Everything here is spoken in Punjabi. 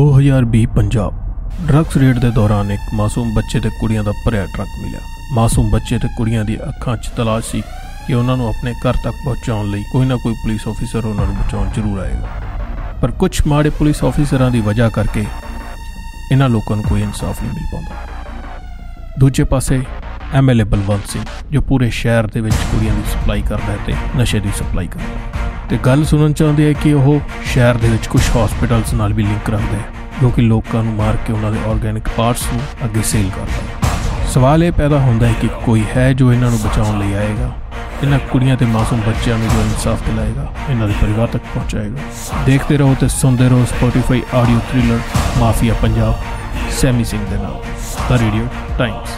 2020 ਪੰਜਾਬ। ਡਰੱਗਸ ਰੇਡ ਦੇ ਦੌਰਾਨ ਇੱਕ ਮਾਸੂਮ ਬੱਚੇ ਤੇ ਕੁੜੀਆਂ ਦਾ ਭਰਿਆ ਟਰੱਕ ਮਿਲਿਆ। ਮਾਸੂਮ ਬੱਚੇ ਤੇ ਕੁੜੀਆਂ ਦੀ ਅੱਖਾਂ 'ਚ ਤਲਾਸ਼ ਸੀ ਕਿ ਉਹਨਾਂ ਨੂੰ ਆਪਣੇ ਘਰ ਤੱਕ ਪਹੁੰਚਾਉਣ ਲਈ ਕੋਈ ਨਾ ਕੋਈ ਪੁਲਿਸ ਅਫੀਸਰ ਉਹਨਾਂ ਨੂੰ ਬਚਾਉਣ ਜ਼ਰੂਰ ਆਏਗਾ। ਪਰ ਕੁਝ ਮਾੜੇ ਪੁਲਿਸ ਅਫੀਸਰਾਂ ਦੀ ਵਜ੍ਹਾ ਕਰਕੇ ਇਹਨਾਂ ਲੋਕਾਂ ਨੂੰ ਕੋਈ ਇਨਸਾਫ ਨਹੀਂ ਮਿਲ ਪਾਉਂਦਾ। ਦੂਜੇ ਪਾਸੇ ਐਮਐਲਏ ਬਲਵੰਤ ਸਿੰਘ, ਜੋ ਪੂਰੇ ਸ਼ਹਿਰ ਦੇ ਵਿੱਚ ਕੁੜੀਆਂ ਦੀ ਸਪਲਾਈ ਕਰਦਾ ਹੈ ਤੇ ਨਸ਼ੇ ਦੀ ਸਪਲਾਈ ਕਰਦਾ ਹੈ। ਤੇ ਗੱਲ ਸੁਣਨ ਚਾਹੁੰਦੇ ਹੈ ਕਿ ਉਹ ਸ਼ਹਿਰ ਦੇ ਵਿੱਚ ਕੁਝ ਹਸਪੀਟਲਸ ਨਾਲ ਵੀ ਲਿੰਕ ਰੱਖਦਾ ਹੈ ਜੋ ਕਿ ਲੋਕਾਂ ਨੂੰ ਮਾਰ ਕੇ ਉਹਨਾਂ ਦੇ ਆਰਗੈਨਿਕ ਪਾਰਟਸ ਨੂੰ ਅੱਗੇ ਸੇਲ ਕਰਦਾ ਹੈ ਸਵਾਲ ਇਹ ਪੈਦਾ ਹੁੰਦਾ ਹੈ ਕਿ ਕੋਈ ਹੈ ਜੋ ਇਹਨਾਂ ਨੂੰ ਬਚਾਉਣ ਲਈ ਆਏਗਾ? ਇਹਨਾਂ ਕੁੜੀਆਂ ਤੇ ਮਾਸੂਮ ਬੱਚਿਆਂ ਨੂੰ ਜੋ ਇਨਸਾਫ ਦਿਲਾਏਗਾ, ਇਹਨਾਂ ਦੇ ਪਰਿਵਾਰ ਤੱਕ ਪਹੁੰਚਾਏਗਾ? ਦੇਖਦੇ ਰਹੋ ਤੇ ਸੁਣਦੇ ਰਹੋ Spotify audio thriller mafia Punjab, Sammy Singh ਦੇ ਨਾਲ। ਦਾ ਰੇਡੀਓ ਟਾਈਮਸ